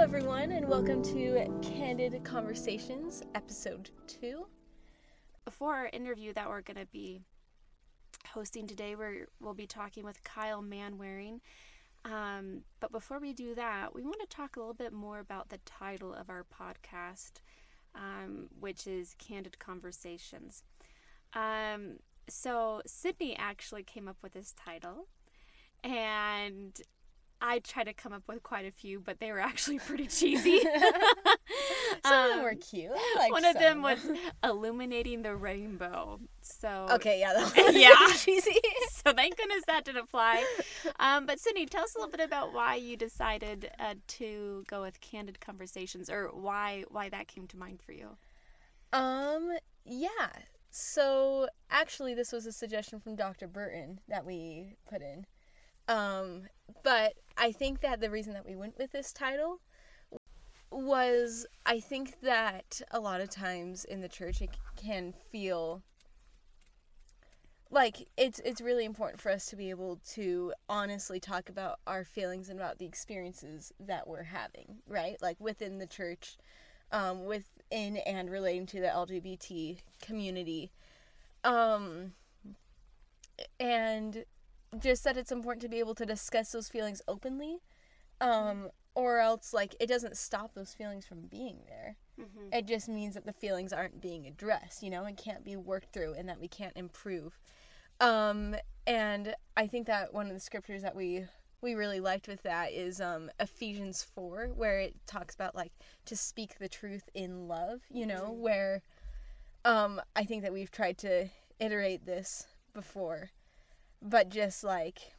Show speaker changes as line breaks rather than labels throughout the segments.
everyone, and welcome to Candid Conversations, episode two.
For our interview that we're going to be hosting today, we're, we'll be talking with Kyle Manwaring. Um, but before we do that, we want to talk a little bit more about the title of our podcast, um, which is Candid Conversations. Um, so, Sydney actually came up with this title, and I tried to come up with quite a few, but they were actually pretty cheesy.
Some of them
Um,
were cute. I liked
One of them was illuminating the rainbow. So
Okay, yeah, that was
Yeah.
cheesy.
so thank goodness that didn't apply. Um, but Cindy, tell us a little bit about why you decided uh, to go with candid conversations, or why why that came to mind for you.
Um, yeah. So actually, this was a suggestion from Dr. Burton that we put in. Um, but I think that the reason that we went with this title was I think that a lot of times in the church it can feel like it's it's really important for us to be able to honestly talk about our feelings and about the experiences that we're having, right? Like within the church, um, within and relating to the LGBT community, um, and just that it's important to be able to discuss those feelings openly, um, or else like it doesn't stop those feelings from being there.
Mm-hmm.
It just means that the feelings aren't being addressed, you know, and can't be worked through, and that we can't improve. Um, and I think that one of the scriptures that we we really liked with that is um, Ephesians four, where it talks about like to speak the truth in love, you know,
Mhm.
where um, I think that we've tried to iterate this before, but just like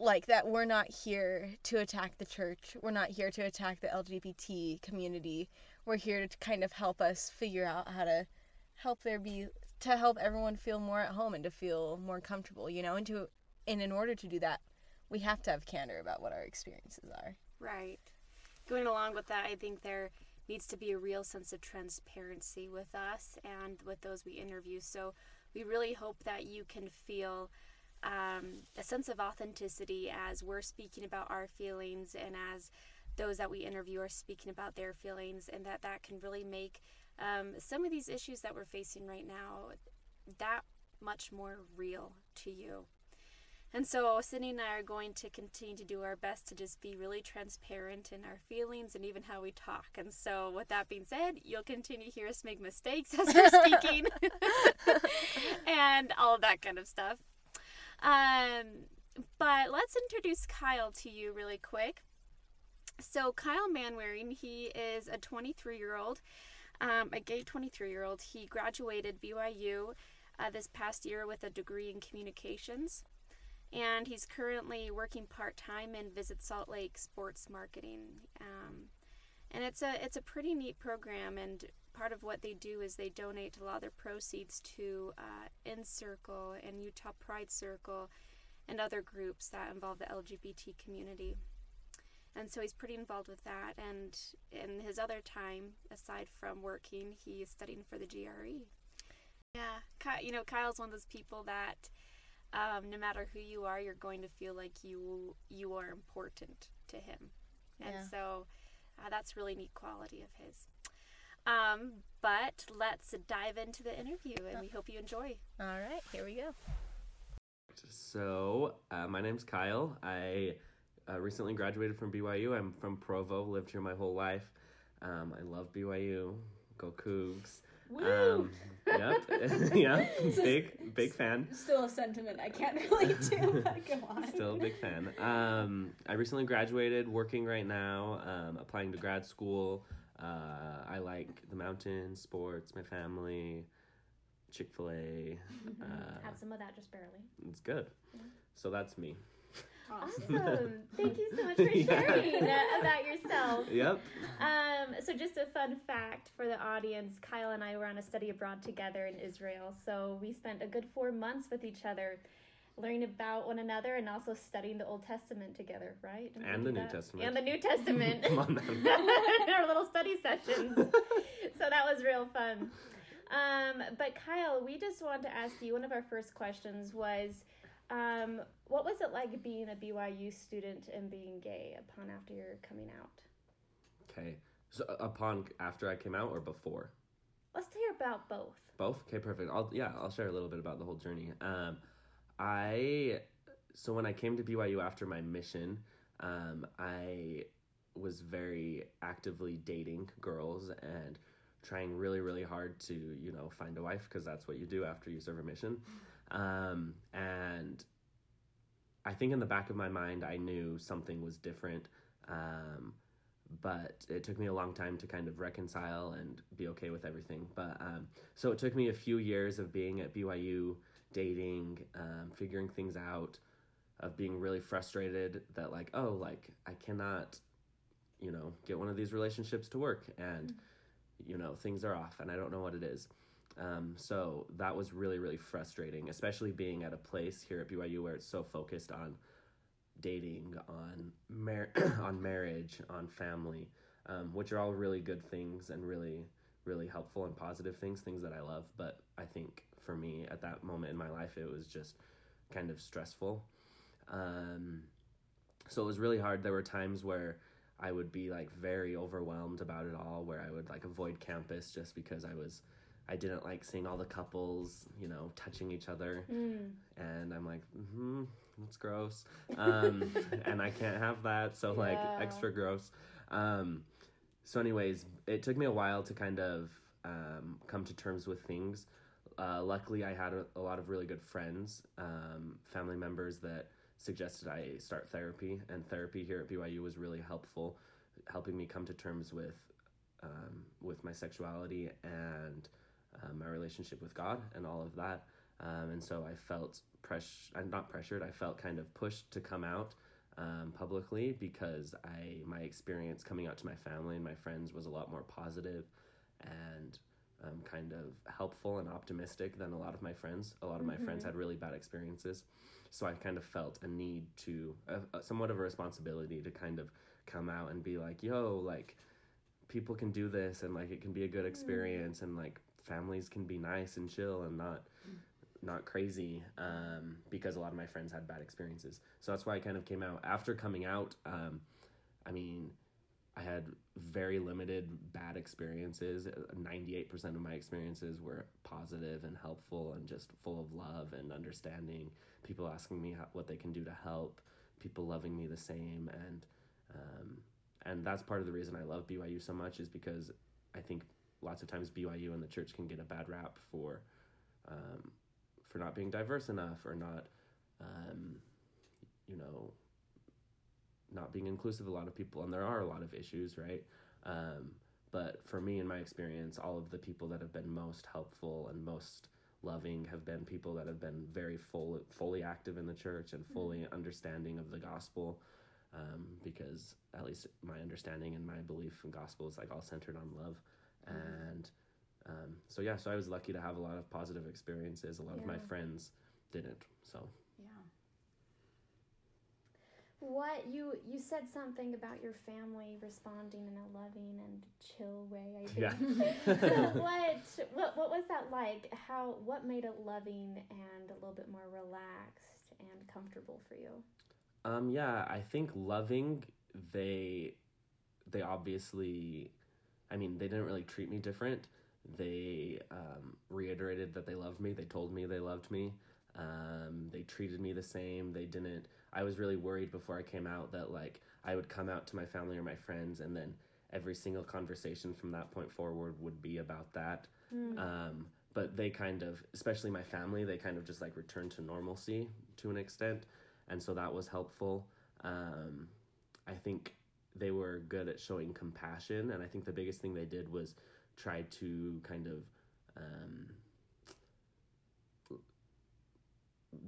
like that we're not here to attack the church. We're not here to attack the LGBT community. We're here to kind of help us figure out how to help there be to help everyone feel more at home and to feel more comfortable, you know, and to and in order to do that, we have to have candor about what our experiences are.
Right. Going along with that, I think there needs to be a real sense of transparency with us and with those we interview. So we really hope that you can feel um, a sense of authenticity as we're speaking about our feelings and as those that we interview are speaking about their feelings, and that that can really make um, some of these issues that we're facing right now that much more real to you. And so Sydney and I are going to continue to do our best to just be really transparent in our feelings and even how we talk. And so with that being said, you'll continue to hear us make mistakes as we're speaking and all of that kind of stuff. Um, but let's introduce Kyle to you really quick. So Kyle Manwaring, he is a 23 year old, um, a gay 23 year old. He graduated BYU uh, this past year with a degree in communications and he's currently working part time in Visit Salt Lake Sports Marketing. Um, and it's a it's a pretty neat program, and part of what they do is they donate a lot of their proceeds to uh, Circle and Utah Pride Circle, and other groups that involve the LGBT community. And so he's pretty involved with that. And in his other time, aside from working, he's studying for the GRE. Yeah, Ky- you know, Kyle's one of those people that um, no matter who you are, you're going to feel like you you are important to him, and
Yeah.
so uh, that's a really neat quality of his. Um, but let's dive into the interview, and we hope you enjoy.
All right, here we go.
So, uh, my name's Kyle. I uh, recently graduated from BYU. I'm from Provo, lived here my whole life. Um, I love BYU. Go Cougs. Um, yep, yep. big, big fan.
Still a sentiment I can't relate to, but go on.
Still a big fan. Um, I recently graduated, working right now, um, applying to grad school. Uh, I like the mountains, sports, my family, Chick fil A. Uh,
Had some of that just barely.
it's good. So that's me.
Awesome. Thank you so much for sharing uh, about yourself.
Yep.
Um, so, just a fun fact for the audience Kyle and I were on a study abroad together in Israel. So, we spent a good four months with each other, learning about one another and also studying the Old Testament together, right? Didn't
And the New
that?
Testament.
And the New Testament.
Come on,
in our little study sessions. so, that was real fun. Um, but Kyle, we just wanted to ask you one of our first questions was Um, what was it like being a BYU student and being gay upon after your coming out?
Okay. So uh, upon after I came out or before?
Let's hear about both.
Both. Okay, perfect. I'll yeah, I'll share a little bit about the whole journey. Um, I so when I came to BYU after my mission, um, I was very actively dating girls and trying really really hard to you know find a wife because that's what you do after you serve a mission um, and i think in the back of my mind i knew something was different. Um, but it took me a long time to kind of reconcile and be okay with everything. But um, so it took me a few years of being at byu dating um, figuring things out of being really frustrated that like oh like i cannot you know get one of these relationships to work. And you know things are off and i don't know what it is um, so that was really really frustrating especially being at a place here at byu where it's so focused on dating on mar- on marriage on family um, which are all really good things and really really helpful and positive things things that i love. But i think for me at that moment in my life it was just kind of stressful. Um, so it was really hard. There were times where I would be like very overwhelmed about it all where I would like avoid campus just because I was I didn't like seeing all the couples, you know, touching each other.
Mm.
And I'm like, mm-hmm, that's gross. Um, and I can't have that. So like extra gross. Um, so anyways, it took me a while to kind of um, come to terms with things. Uh, luckily, I had a, a lot of really good friends, um, family members that suggested I start therapy, and therapy here at BYU was really helpful, helping me come to terms with um, with my sexuality and uh, my relationship with God and all of that. Um, and so I felt press, I'm not pressured. I felt kind of pushed to come out um, publicly because I my experience coming out to my family and my friends was a lot more positive and um, kind of helpful and optimistic than a lot of my friends. A lot of my friends had really bad experiences, so I kind of felt a need to, a, a, somewhat of a responsibility to kind of come out and be like, "Yo, like, people can do this, and like it can be a good experience, and like families can be nice and chill and not." not crazy um, because a lot of my friends had bad experiences so that's why i kind of came out after coming out um, i mean I had very limited bad experiences. 98% of my experiences were positive and helpful and just full of love and understanding. People asking me how, what they can do to help, people loving me the same. And, um, and that's part of the reason I love BYU so much is because I think lots of times BYU and the church can get a bad rap for, um, for not being diverse enough or not, um, you know, not being inclusive. A lot of people and there are a lot of issues right? Um, but for me in my experience all of the people that have been most helpful and most loving have been people that have been very full, fully active in the church and fully understanding of the gospel um, because at least my understanding and my belief in gospel is like all centered on love and um, so yeah so i was lucky to have a lot of positive experiences a lot of my friends didn't so
Yeah.
What you you said something about your family responding in a loving and chill way. I think.
yeah
so what what what was that like? How what made it loving and a little bit more relaxed and comfortable for you?
Um, yeah, I think loving they they obviously I mean, they didn't really treat me different. They um, reiterated that they loved me. They told me they loved me. Um, they treated me the same. They didn't. I was really worried before I came out that like I would come out to my family or my friends, and then every single conversation from that point forward would be about that. Um, but they kind of, especially my family, they kind of just like returned to normalcy to an extent, and so that was helpful. Um, I think they were good at showing compassion, and I think the biggest thing they did was try to kind of, um,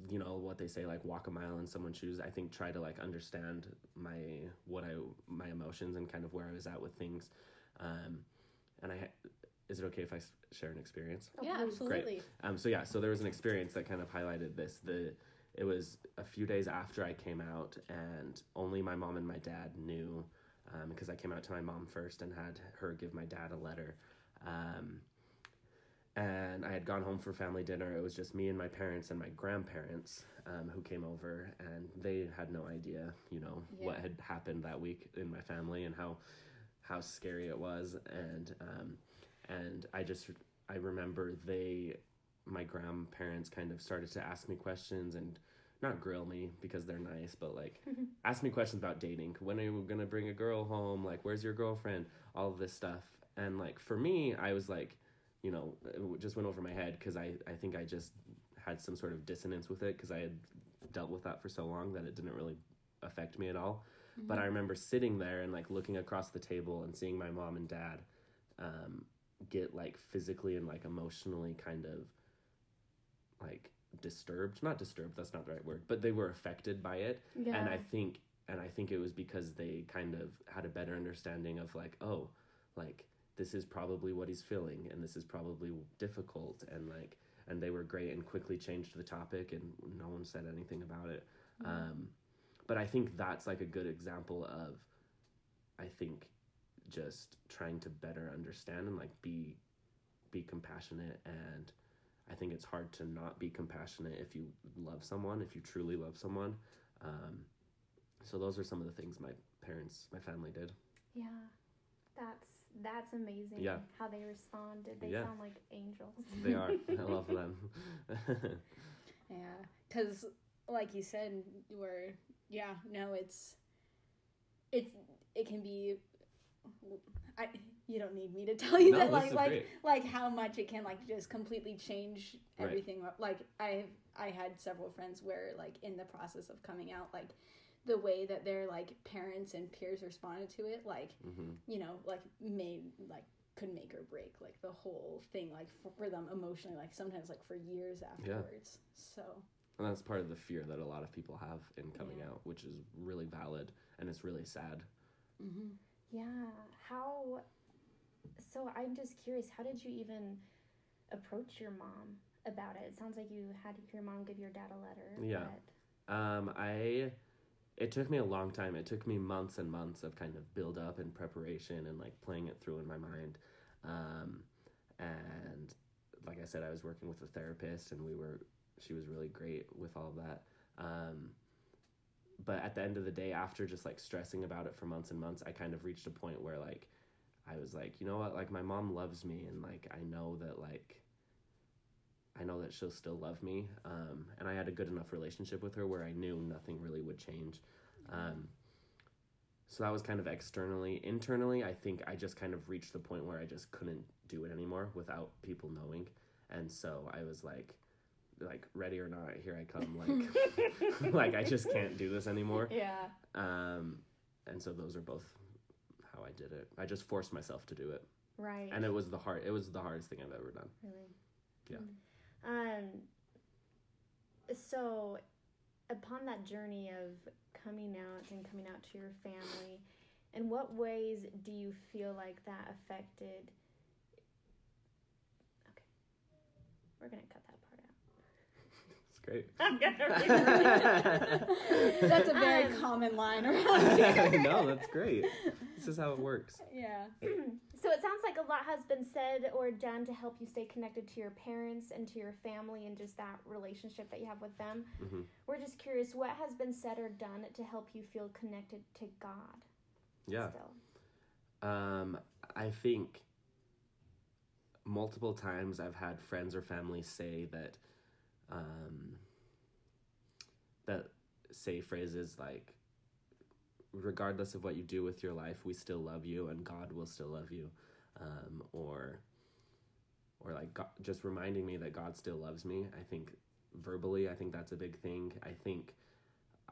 you know, what they say, like walk a mile in someone's shoes. I think try to like understand my what I my emotions and kind of where I was at with things. Um, and I, is it okay if i share an experience?
Oh,
yeah,
please.
absolutely.
Um, so yeah, so there was an experience that kind of highlighted this. The it was a few days after I came out, and only my mom and my dad knew um, because I came out to my mom first and had her give my dad a letter. Um, and I had gone home for family dinner. It was just me and my parents and my grandparents um, who came over, and they had no idea, you know, what had happened that week in my family and how how scary it was. And um, and I just I remember they my grandparents kind of started to ask me questions and not grill me because they're nice, but like ask me questions about dating. When are you gonna bring a girl home? Like, where's your girlfriend? All of this stuff. And like for me, I was like, you know, it just went over my head because I I think I just had some sort of dissonance with it because I had dealt with that for so long that it didn't really affect me at all. But I remember sitting there and like looking across the table and seeing my mom and dad um, get like physically and like emotionally kind of like disturbed not disturbed that's not the right word but they were affected by it.
Yeah.
and i think and i think it was because they kind of had a better understanding of like oh like this is probably what he's feeling and this is probably difficult and like and they were great and quickly changed the topic and no one said anything about it. Um but i think that's like a good example of i think just trying to better understand and like be be compassionate and i think it's hard to not be compassionate if you love someone if you truly love someone um, so those are some of the things my parents my family did
Yeah, that's that's amazing.
Yeah.
how they responded. They
Yeah.
sound like angels.
they are i love them
Yeah, because like you said, we're yeah no, it's it's it can be. I you don't need me to tell you
No,
that like like
great.
like how much it can like just completely change
Right.
everything. Like I I had several friends where like in the process of coming out like the way that their like parents and peers responded to it like
hmm
you know like made like could make or break like the whole thing like for, for them emotionally like sometimes like for years afterwards so
and that's part of the fear that a lot of people have in coming
Yeah.
out which is really valid and it's really sad
mm-hmm.
Yeah. How? So I'm just curious. How did you even approach your mom about it? It sounds like you had your mom give your dad a letter.
Yeah.
but-
Um, I it took me a long time. It took me months and months of kind of build up and preparation and like playing it through in my mind. Um, and like I said, I was working with a therapist, and we were she was really great with all of that. Um, but at the end of the day, after just like stressing about it for months and months, I kind of reached a point where like I was like, you know what, like my mom loves me, and like I know that like I know that she'll still love me. Um, and I had a good enough relationship with her where I knew nothing really would change. Um, so that was kind of externally. Internally, I think I just kind of reached the point where I just couldn't do it anymore without people knowing. And so I was like, like ready or not, here I come. Like, like I just can't do this anymore.
Yeah.
Um, and so those are both how I did it. I just forced myself to do it,
Right.
and it was the hard. It was the hardest thing I've ever done.
Really.
Yeah.
Um. So, upon that journey of coming out and coming out to your family, in what ways do you feel like that affected? Okay, we're gonna cut that part
It's great.
out. I'm gonna.
that's a very
Um,
common line around here
no, that's great. This is how it works.
yeah
So it sounds like a lot has been said or done to help you stay connected to your parents and to your family and just that relationship that you have with them.
Mhm.
We're just curious what has been said or done to help you feel connected to God
Yeah.
still.
Um, I think multiple times I've had friends or family say that, um, that say phrases like, regardless of what you do with your life, we still love you and God will still love you. Um, or, or like God, just reminding me that God still loves me. I think verbally, I think that's a big thing. I think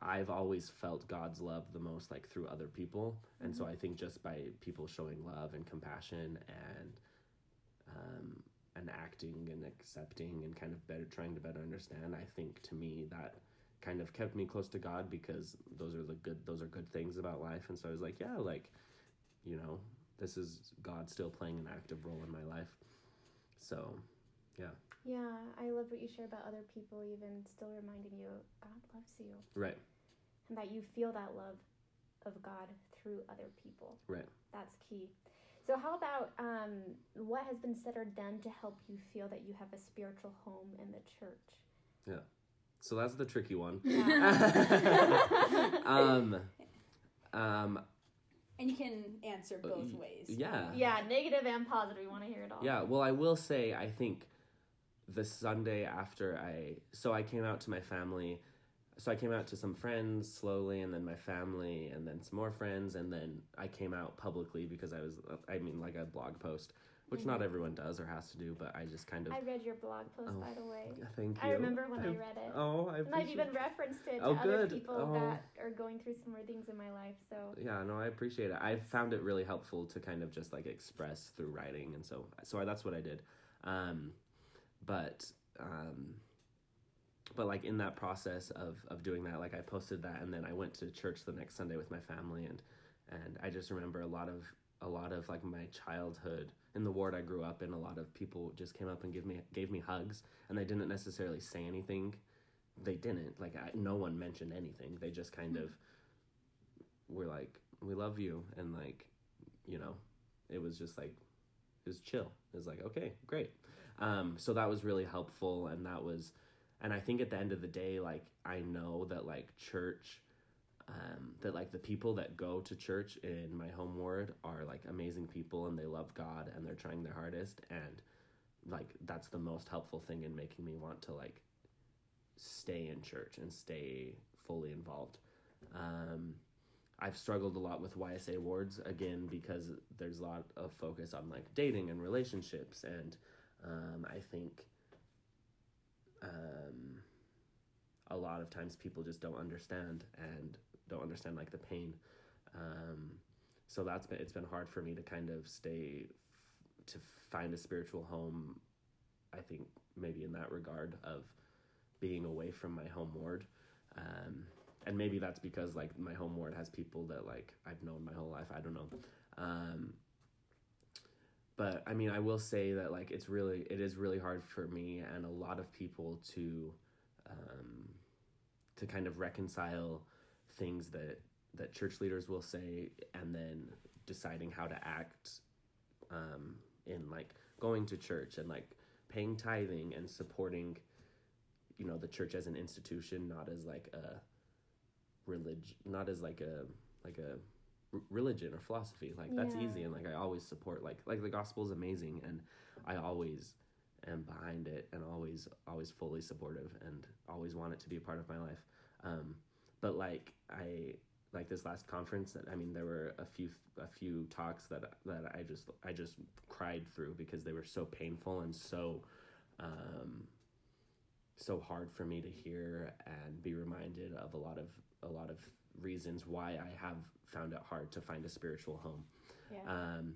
I've always felt God's love the most like through other people. And so I think just by people showing love and compassion and um, and acting and accepting and kind of better trying to better understand, I think to me that kind of kept me close to God because those are the good those are good things about life. And so I was like, yeah, like, you know, this is God still playing an active role in my life. So
Yeah, Yeah, I love what you share about other people, even still reminding you God loves you
right.
and that you feel that love of God through other people.
Right.
That's key.
So, how about um, what has been said or done to help you feel that you have a spiritual home in the church?
So that's the tricky one.
Yeah.
um, um,
and you can answer
Uh,
both
y-
ways.
yeah.
Yeah, negative and positive. We want to hear it all.
Yeah, well, I will say, I think the Sunday after I, so I came out to my family. So I came out to some friends slowly, and then my family, and then some more friends, and then I came out publicly because I was, I mean, like a blog post, which not everyone does or has to do, but I just kind of.
I read your blog post,
Oh,
by the way.
Thank you.
I remember when I
I've-
read it.
Oh, I
And I've even referenced it to
Oh,
other
good.
people
Oh.
that are going through similar things in my life. So
Yeah, no, I appreciate it. I've found it really helpful to kind of just like express through writing, and so so that's what I did. Um, but um, but like in that process of of doing that, like I posted that, and then I went to church the next Sunday with my family, and and I just remember a lot of a lot of like my childhood in the ward I grew up in. A lot of people just came up and give me gave me hugs, and they didn't necessarily say anything. They didn't like I, no one mentioned anything. They just kind of were like, "We love you," and like, you know, it was just like, it was chill. It was like, okay, great. Um, so that was really helpful, and that was, and I think at the end of the day, like, I know that like church, um, that like the people that go to church in my home ward are like amazing people, and they love God, and they're trying their hardest, and like that's the most helpful thing in making me want to like stay in church and stay fully involved. Um, I've struggled a lot with YSA wards again because there's a lot of focus on like dating and relationships, and um, I think um, a lot of times people just don't understand and don't understand like the pain. Um, so that's been it's been hard for me to kind of stay to find a spiritual home. I think maybe in that regard of being away from my home ward. Um, and maybe that's because like my home ward has people that like I've known my whole life. I don't know. Um, but I mean, I will say that like it's really it is really hard for me and a lot of people to um, to kind of reconcile things that that church leaders will say and then deciding how to act um, in like going to church and like paying tithing and supporting you know the church as an institution not as like a religion not as like a like a r- religion or philosophy like that's
Yeah.
easy and like i always support like like the gospel is amazing and i always am behind it and always always fully supportive and always want it to be a part of my life um but like i like this last conference that i mean there were a few a few talks that that i just i just cried through because they were so painful and so um so hard for me to hear and be reminded of a lot of a lot of reasons why I have found it hard to find a spiritual home.
Yeah.
Um,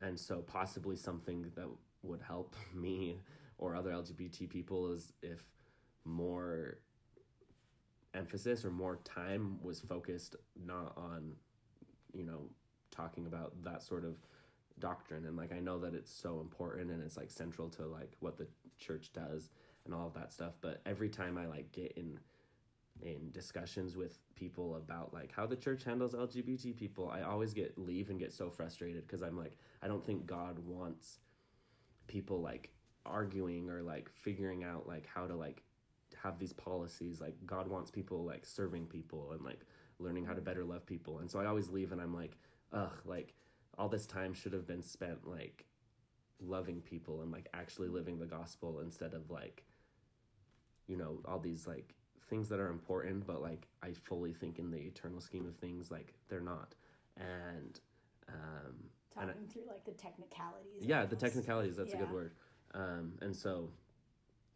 and so possibly something that would help me or other LGBT people is if more emphasis or more time was focused not on, you know, talking about that sort of doctrine. And like I know that it's so important and it's like central to like what the church does and all of that stuff but every time I like get in in discussions with people about like how the church handles LGBT people I always get leave and get so frustrated because I'm like I don't think God wants people like arguing or like figuring out like how to like have these policies like God wants people like serving people and like learning how to better love people. And so I always leave and I'm like ugh like all this time should have been spent like loving people and like actually living the gospel instead of like you know all these like things that are important but like i fully think in the eternal scheme of things like they're not. And um and I-
Talking through like the technicalities.
yeah the technicalities that's a good word. Um and so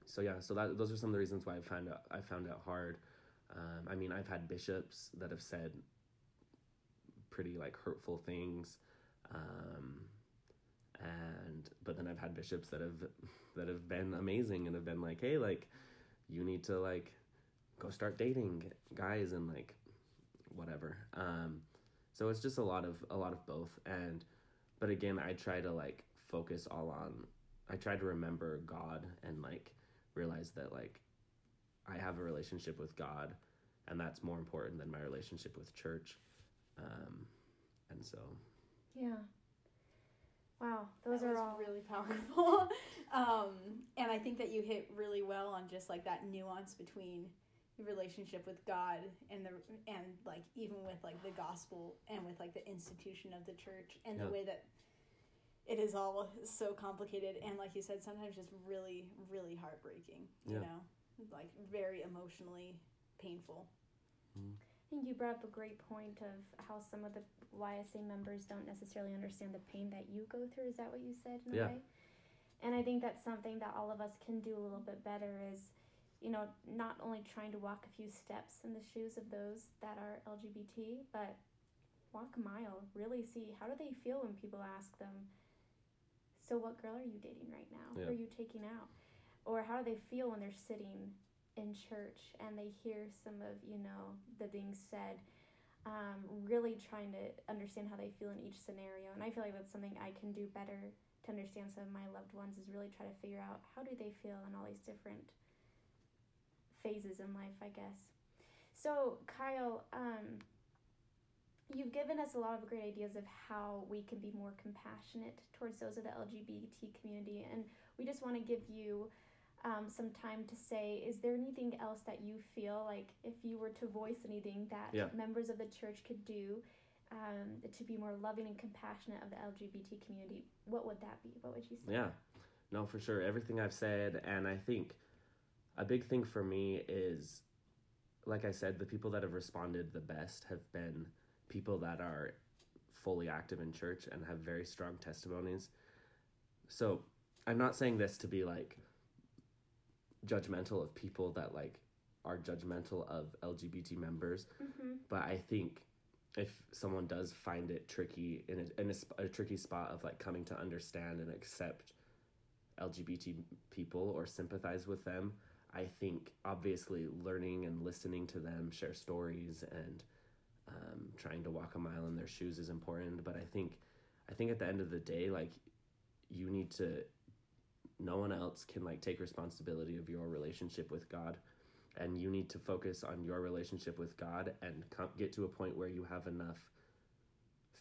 so yeah so that those are some of the reasons why i found out i found out hard. Um i mean i've had bishops that have said pretty like hurtful things um and but then i've had bishops that have that have been amazing and have been like hey like you need to like go start dating guys and like whatever. Um so it's just a lot of a lot of both. And but again i try to like focus all on i try to remember god and like realize that like i have a relationship with god and that's more important than my relationship with church um and so
Yeah.
Wow, those
that
are all
really powerful. um, and I think that you hit really well on just like that nuance between the relationship with God and the and like even with like the gospel and with like the institution of the church and
Yeah.
the way that it is all so complicated and like you said sometimes just really really heartbreaking you
Yeah.
know like very emotionally painful mm-hmm.
I think you brought up a great point of how some of the YSA members don't necessarily understand the pain that you go through. Is that what you said in
Yeah.
a way? And I think that's something that all of us can do a little bit better is, you know, not only trying to walk a few steps in the shoes of those that are LGBT, but walk a mile. Really see how do they feel when people ask them, So what girl are you dating right now? Who
Yeah.
are you taking out? Or how do they feel when they're sitting in church and they hear some of you know the things said um, really trying to understand how they feel in each scenario and i feel like that's something i can do better to understand some of my loved ones is really try to figure out how do they feel in all these different phases in life i guess so kyle um, you've given us a lot of great ideas of how we can be more compassionate towards those of the lgbt community and we just want to give you um, some time to say, is there anything else that you feel like if you were to voice anything that
Yeah.
members of the church could do um, to be more loving and compassionate of the LGBT community, what would that be? What would you say?
Yeah, no, for sure. Everything I've said, and I think a big thing for me is, like I said, the people that have responded the best have been people that are fully active in church and have very strong testimonies. So I'm not saying this to be like judgmental of people that like are judgmental of LGBT members,
Mm-hmm.
but I think if someone does find it tricky in a, in a, sp- a tricky spot of like coming to understand and accept LGBT people or sympathize with them, I think obviously learning and listening to them share stories and um, trying to walk a mile in their shoes is important. But I think, I think at the end of the day, like you need to. No one else can like take responsibility of your relationship with God and you need to focus on your relationship with God and com- get to a point where you have enough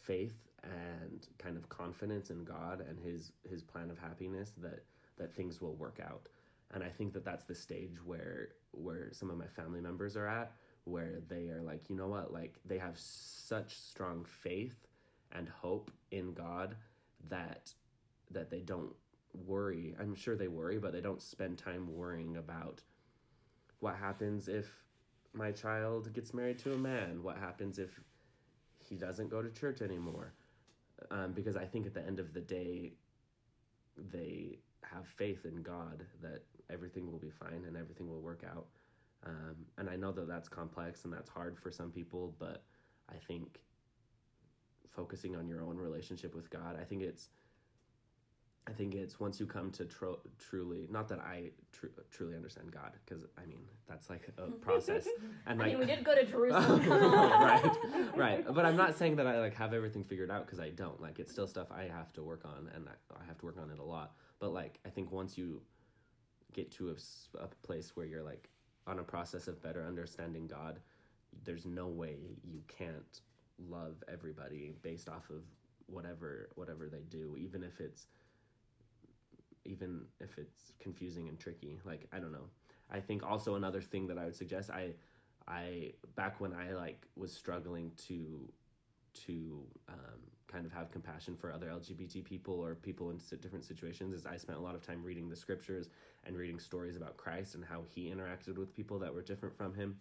faith and kind of confidence in God and his his plan of happiness that that things will work out. And I think that that's the stage where where some of my family members are at where they are like, you know what, like they have such strong faith and hope in God that that they don't worry. I'm sure they worry, but they don't spend time worrying about what happens if my child gets married to a man? What happens if he doesn't go to church anymore? Um, because I think at the end of the day, they have faith in God that everything will be fine and everything will work out. Um, and I know that that's complex and that's hard for some people, but I think focusing on your own relationship with God, I think it's I think it's once you come to tro- truly, not that I tr- truly understand God, because I mean that's like a process, and
I
like
mean, we did go to Jerusalem.
Right, right. But I'm not saying that I like have everything figured out because I don't. Like it's still stuff I have to work on, and I, I have to work on it a lot. But like I think once you get to a place where you're like on a process of better understanding God, there's no way you can't love everybody based off of whatever whatever they do, even if it's even if it's confusing and tricky. Like I don't know. I think also another thing that I would suggest I I back when I like was struggling to to um, kind of have compassion for other LGBT people or people in different situations is I spent a lot of time reading the scriptures and reading stories about Christ and how he interacted with people that were different from him.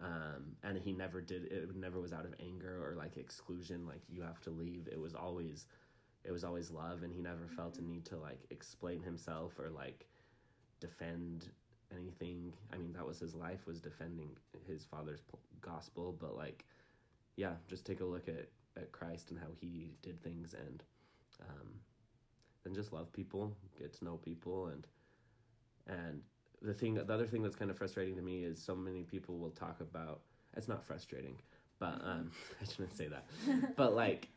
Um, and he never did it never was out of anger or like exclusion like you have to leave it was always it was always love and he never felt a need to like explain himself or like defend anything i mean that was his life was defending his father's gospel but like yeah just take a look at at christ and how he did things and um then just love people get to know people and and the thing the other thing that's kind of frustrating to me is so many people will talk about it's not frustrating but um i shouldn't say that. But like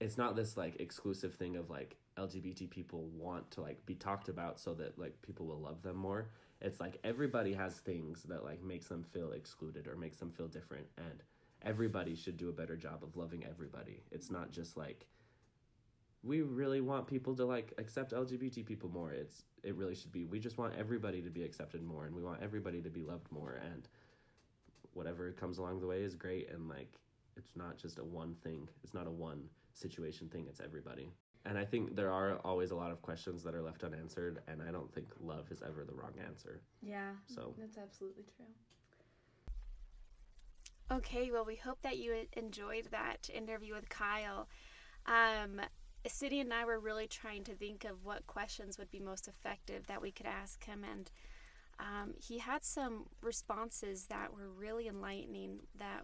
it's not this like exclusive thing of like lgbt people want to like be talked about so that like people will love them more. It's like everybody has things that like makes them feel excluded or makes them feel different and everybody should do a better job of loving everybody. It's not just like we really want people to like accept lgbt people more it's it really should be we just want everybody to be accepted more and we want everybody to be loved more and whatever comes along the way is great and like it's not just a one thing it's not a one situation thing it's everybody and i think there are always a lot of questions that are left unanswered and i don't think love is ever the wrong answer
Yeah.
so
That's absolutely true.
Okay, well, we hope that you enjoyed that interview with Kyle. Um, Cindy and I were really trying to think of what questions would be most effective that we could ask him, and um, he had some responses that were really enlightening, that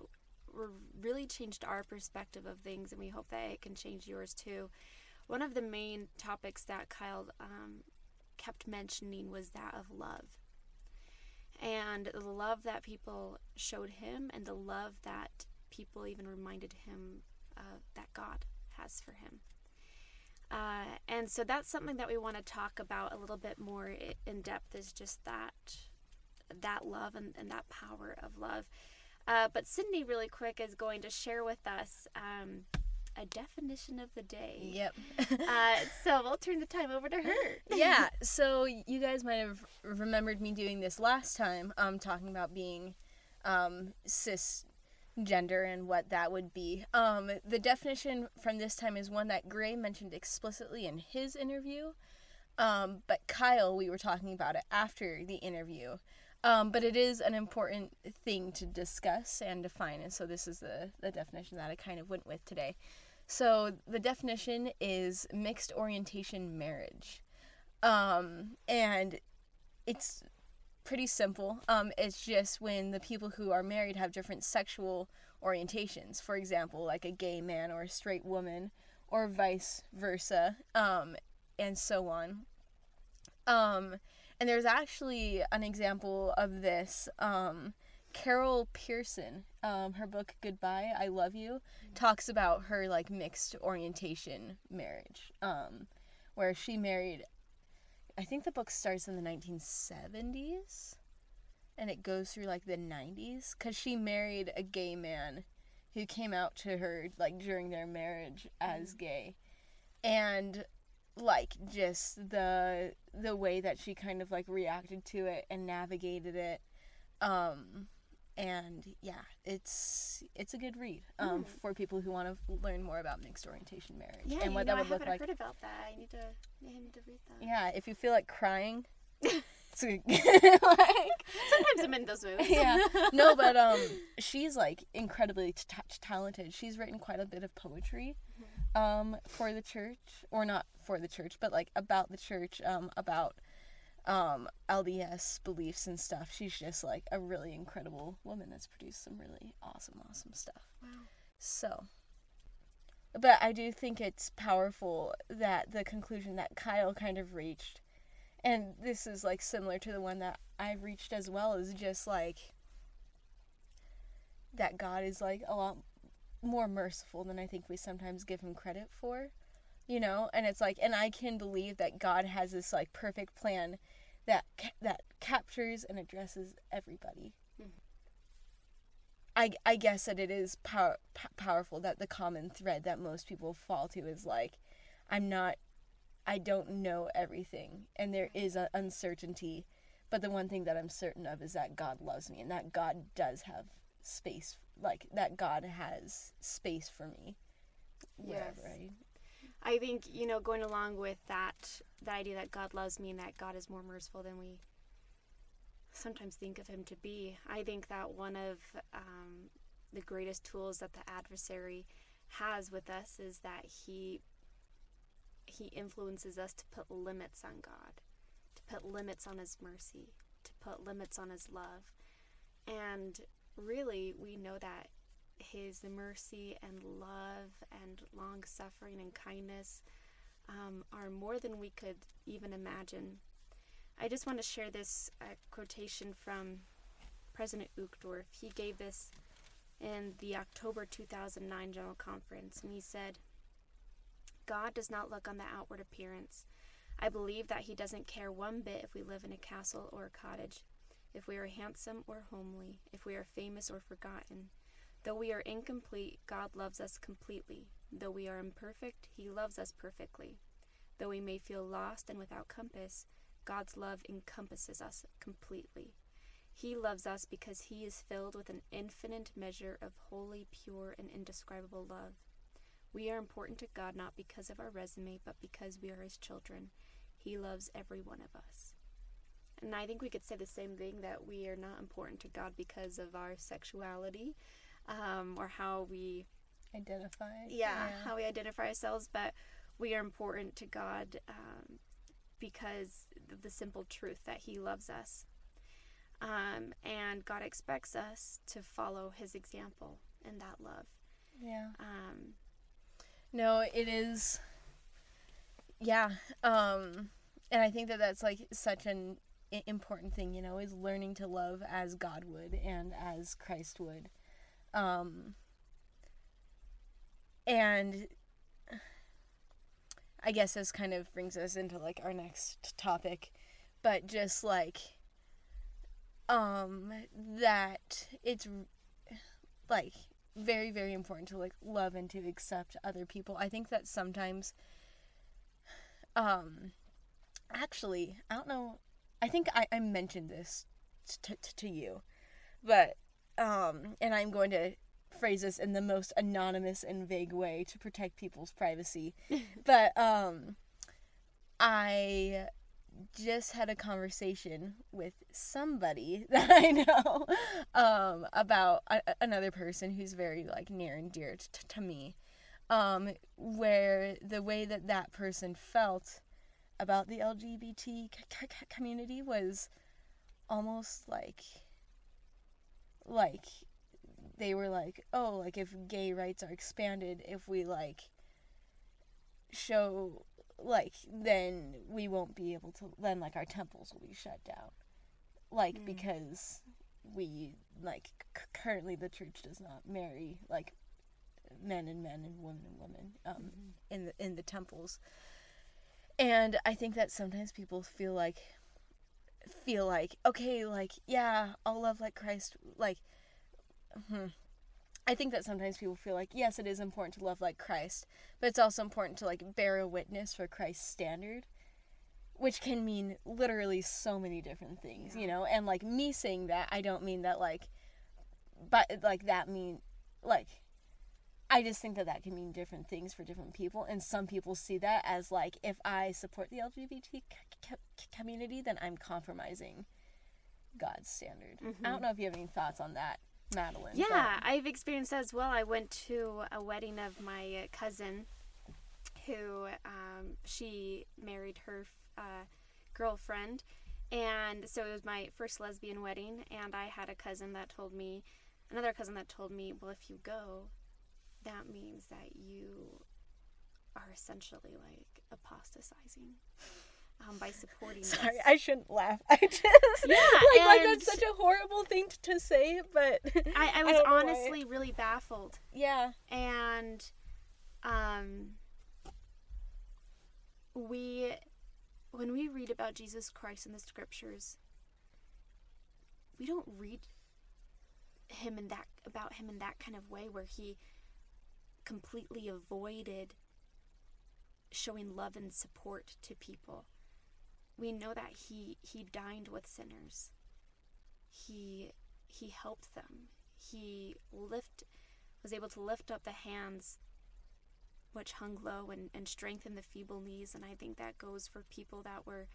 were really changed our perspective of things, and we hope that it can change yours too. One of the main topics that Kyle um, kept mentioning was that of love and the love that people showed him and the love that people even reminded him uh, that god has for him uh, and so that's something that we want to talk about a little bit more in depth is just that that love and, and that power of love uh, but sydney really quick is going to share with us um, a definition of the day
Yep.
uh, so we'll turn the time over to her
yeah. So you guys might have remembered me doing this last time, um, talking about being um, cisgender and what that would be. Um, the definition from this time is one that Gray mentioned explicitly in his interview. Um, but Kyle, we were talking about it after the interview. Um, but it is an important thing to discuss and define, and so this is the, the definition that I kind of went with today. So the definition is mixed orientation marriage. Um, and it's pretty simple. Um, it's just when the people who are married have different sexual orientations. For example, like a gay man or a straight woman, or vice versa, um, and so on. Um, and there's actually an example of this. Um, Carol Pearson, um, her book Goodbye, I Love You, talks about her like mixed orientation marriage, um, where she married. I think the book starts in the 1970s, and it goes through like the 90s, because she married a gay man, who came out to her like during their marriage as gay, and like just the the way that she kind of like reacted to it and navigated it um and yeah it's it's a good read um
Mm.
for people who want to learn more about mixed orientation marriage
yeah
and what that would
I
look like.
heard about that. I need to i need to read that.
Yeah if you feel like crying like
sometimes i'm in those moods.
Yeah. No but um she's like incredibly t- t- talented. She's written quite a bit of poetry um for the church or not for the church but like about the church um about um lds beliefs and stuff she's just like a really incredible woman that's produced some really awesome awesome stuff
wow
so but i do think it's powerful that the conclusion that kyle kind of reached and this is like similar to the one that I've reached as well is just like that God is like a lot more merciful than I think we sometimes give him credit for. You know, and it's like and I can believe that God has this like perfect plan that ca- that captures and addresses everybody.
Mhm.
I, I guess that it is power, p- powerful that the common thread that most people fall to is like I'm not I don't know everything and there is an uncertainty. But the one thing that I'm certain of is that God loves me and that God does have space like that God has space for me. Wherever
Yes.
I
think you know going along with that the idea that God loves me and that God is more merciful than we sometimes think of Him to be. I think that one of um, the greatest tools that the adversary has with us is that he he influences us to put limits on God, to put limits on His mercy, to put limits on His love, and really we know that his mercy and love and long suffering and kindness um, are more than we could even imagine. I just want to share this uh, quotation from President Uchtdorf. He gave this in the October 2009 General Conference, and he said, God does not look on the outward appearance. I believe that he doesn't care one bit if we live in a castle or a cottage, if we are handsome or homely, if we are famous or forgotten. Though we are incomplete, God loves us completely. Though we are imperfect, He loves us perfectly. Though we may feel lost and without compass, God's love encompasses us completely. He loves us because He is filled with an infinite measure of holy, pure, and indescribable love. We are important to God not because of our resume, but because we are His children. He loves every one of us. And I think we could say the same thing that we are not important to God because of our sexuality um, or how we
Identify.
yeah, how we identify ourselves, but we are important to God um, because of the simple truth that He loves us. Um, and God expects us to follow His example in that love.
Yeah.
Um,
No, it is. Yeah. Um, and I think that that's like such an important thing, you know, is learning to love as God would and as Christ would. Um, and I guess this kind of brings us into like our next topic, but just like um that it's like very very important to like love and to accept other people. I think that sometimes um actually, I don't know. I think I, I mentioned this to, to, to you, but um, and I'm going to phrase this in the most anonymous and vague way to protect people's privacy, but um, I just had a conversation with somebody that I know um, about a, another person who's very like near and dear t- to me, um, where the way that that person felt about the LGBT c- c- community was almost like like they were like oh like if gay rights are expanded if we like show like then we won't be able to then like our temples will be shut down. Like
Mm.
because we like c- currently the church does not marry like men and men and women and women um in the in the temples. And i think that sometimes people feel like feel like okay like yeah i'll love like christ like hmm. i think that sometimes people feel like yes it is important to love like christ but it's also important to like bear a witness for christ's standard which can mean literally so many different things you know and like me saying that i don't mean that like but like that mean like I just think that that can mean different things for different people, and some people see that as like if I support the LGBT c- c- community, then I'm compromising God's standard. I don't know if you have any thoughts on that, Madeline. but-
Yeah, I've experienced that as well. I went to a wedding of my uh, cousin who um, she married her uh, girlfriend. And so it was my first lesbian wedding. And I had a cousin that told me, another cousin that told me, well, if you go, that means that you are essentially like apostatizing um, by supporting
Sorry,
this.
I shouldn't laugh. I just
Yeah,
like, like that's such a horrible thing to say, but
I, I was
don't know why.
honestly really baffled.
yeah,
and um we when we read about Jesus Christ in the scriptures we don't read him in that about him in that kind of way where he completely avoided showing love and support to people we know that he he dined with sinners he he helped them he lift was able to lift up the hands which hung low and, and strengthen the feeble knees. And I think that goes for people that were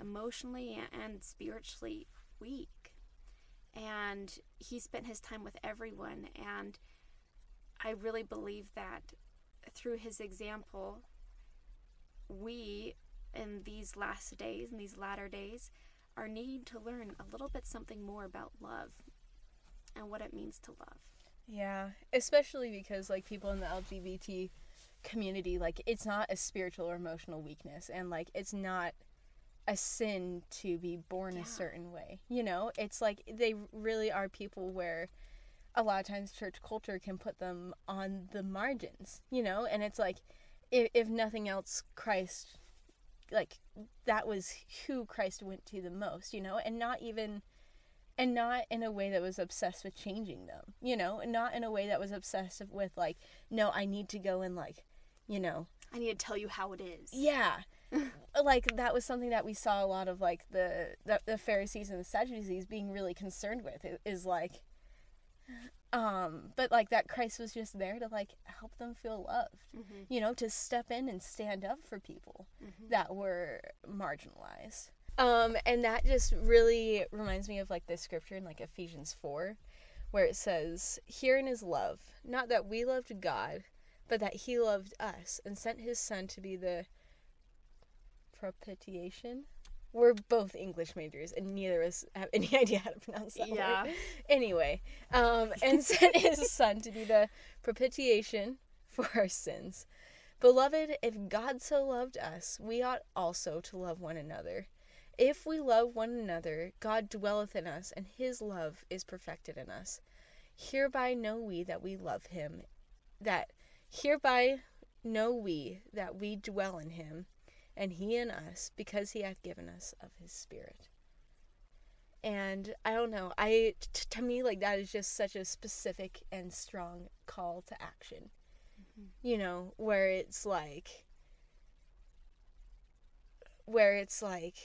emotionally and spiritually weak. And he spent his time with everyone. And I really believe that through his example, we in these last days, in these latter days, are needing to learn a little bit something more about love and what it means to love.
yeah, especially because like people in the LGBT community, like it's not a spiritual or emotional weakness, and like it's not a sin to be born
Yeah.
a certain way. You know, it's like they really are people where a lot of times church culture can put them on the margins, you know, and it's like if, if nothing else, Christ, like that was who Christ went to the most, you know, and not even, and not in a way that was obsessed with changing them, you know, and not in a way that was obsessed with like, no, I need to go and like, you know,
I need to tell you how it is.
yeah. like that was something that we saw a lot of like the, the the Pharisees and the Sadducees being really concerned with is like um but like that Christ was just there to like help them feel loved.
Mhm.
You know, to step in and stand up for people
Mhm.
that were marginalized. Um, and that just really reminds me of like this scripture in like Ephesians 4, where it says, Herein is love, not that we loved God, but that he loved us and sent his son to be the propitiation. We're both English majors, and neither of us have any idea how to pronounce that
Yeah.
word. Anyway, um, and sent his son to be the propitiation for our sins. Beloved, if God so loved us, we ought also to love one another. If we love one another, God dwelleth in us, and his love is perfected in us. Hereby know we that we love him, that hereby know we that we dwell in him, and he in us, because he hath given us of his Spirit. And I don't know, I t- to me like that is just such a specific and strong call to action mm-hmm. you know, where it's like where it's like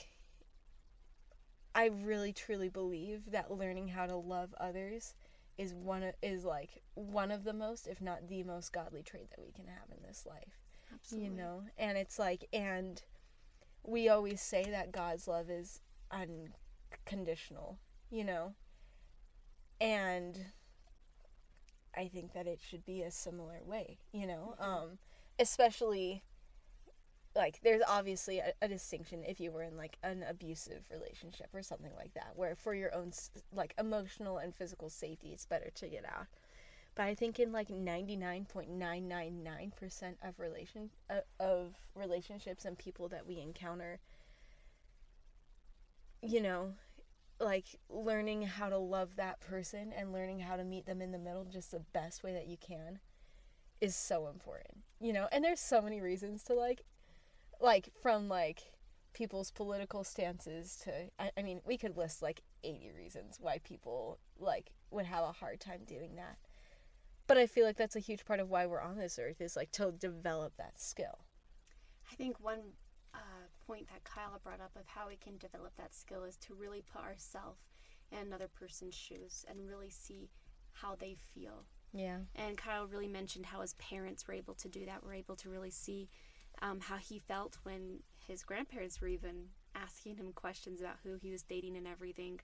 I really truly believe that learning how to love others is one of, is like one of the most if not the most godly trait that we can have in this life.
Absolutely.
You know, and it's like and we always say that God's love is unconditional, you know. And I think that it should be a similar way, you know, um, especially like there's obviously a, a distinction if you were in like an abusive relationship or something like that, where for your own like emotional and physical safety, it's better to get out. But I think in like 99.999% of relation uh, of relationships and people that we encounter, you know, like learning how to love that person and learning how to meet them in the middle just the best way that you can is so important you know? And there's so many reasons to like like from like people's political stances to I, I mean we could list like 80 reasons why people like would have a hard time doing that but i feel like that's a huge part of why we're on this earth is like to develop that skill
I think one uh, point that Kyle brought up of how we can develop that skill is to really put ourselves in another person's shoes and really see how they feel.
yeah
And Kyle really mentioned how his parents were able to do that, were able to really see um, how he felt when his grandparents were even asking him questions about who he was dating and everything.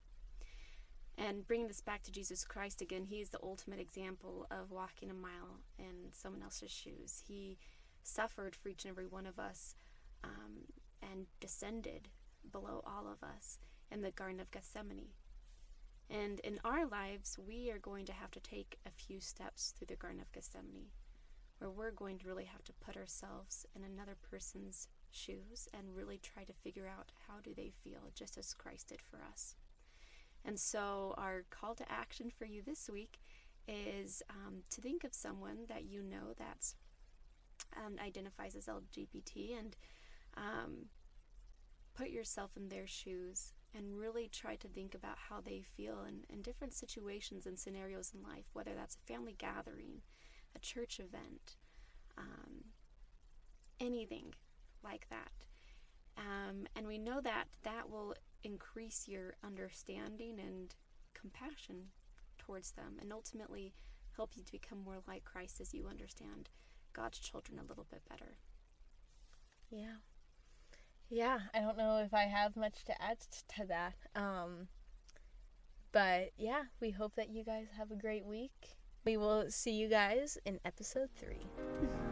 And bringing this back to Jesus Christ again, he is the ultimate example of walking a mile in someone else's shoes. He suffered for each and every one of us um, and descended below all of us in the Garden of Gethsemane. And in our lives, we are going to have to take a few steps through the Garden of Gethsemane where we're going to really have to put ourselves in another person's shoes and really try to figure out how do they feel just as Christ did for us. And so our call to action for you this week is um, to think of someone that you know that's um, identifies as LGBT and um, put yourself in their shoes and really try to think about how they feel in, in different situations and scenarios in life, whether that's a family gathering, a church event, um, anything like that. Um, and we know that that will increase your understanding and compassion towards them and ultimately help you to become more like Christ as you understand God's children a little bit better.
Yeah. Yeah, I don't know if I have much to add to that. Um but yeah, we hope that you guys have a great week. We will see you guys in episode 3.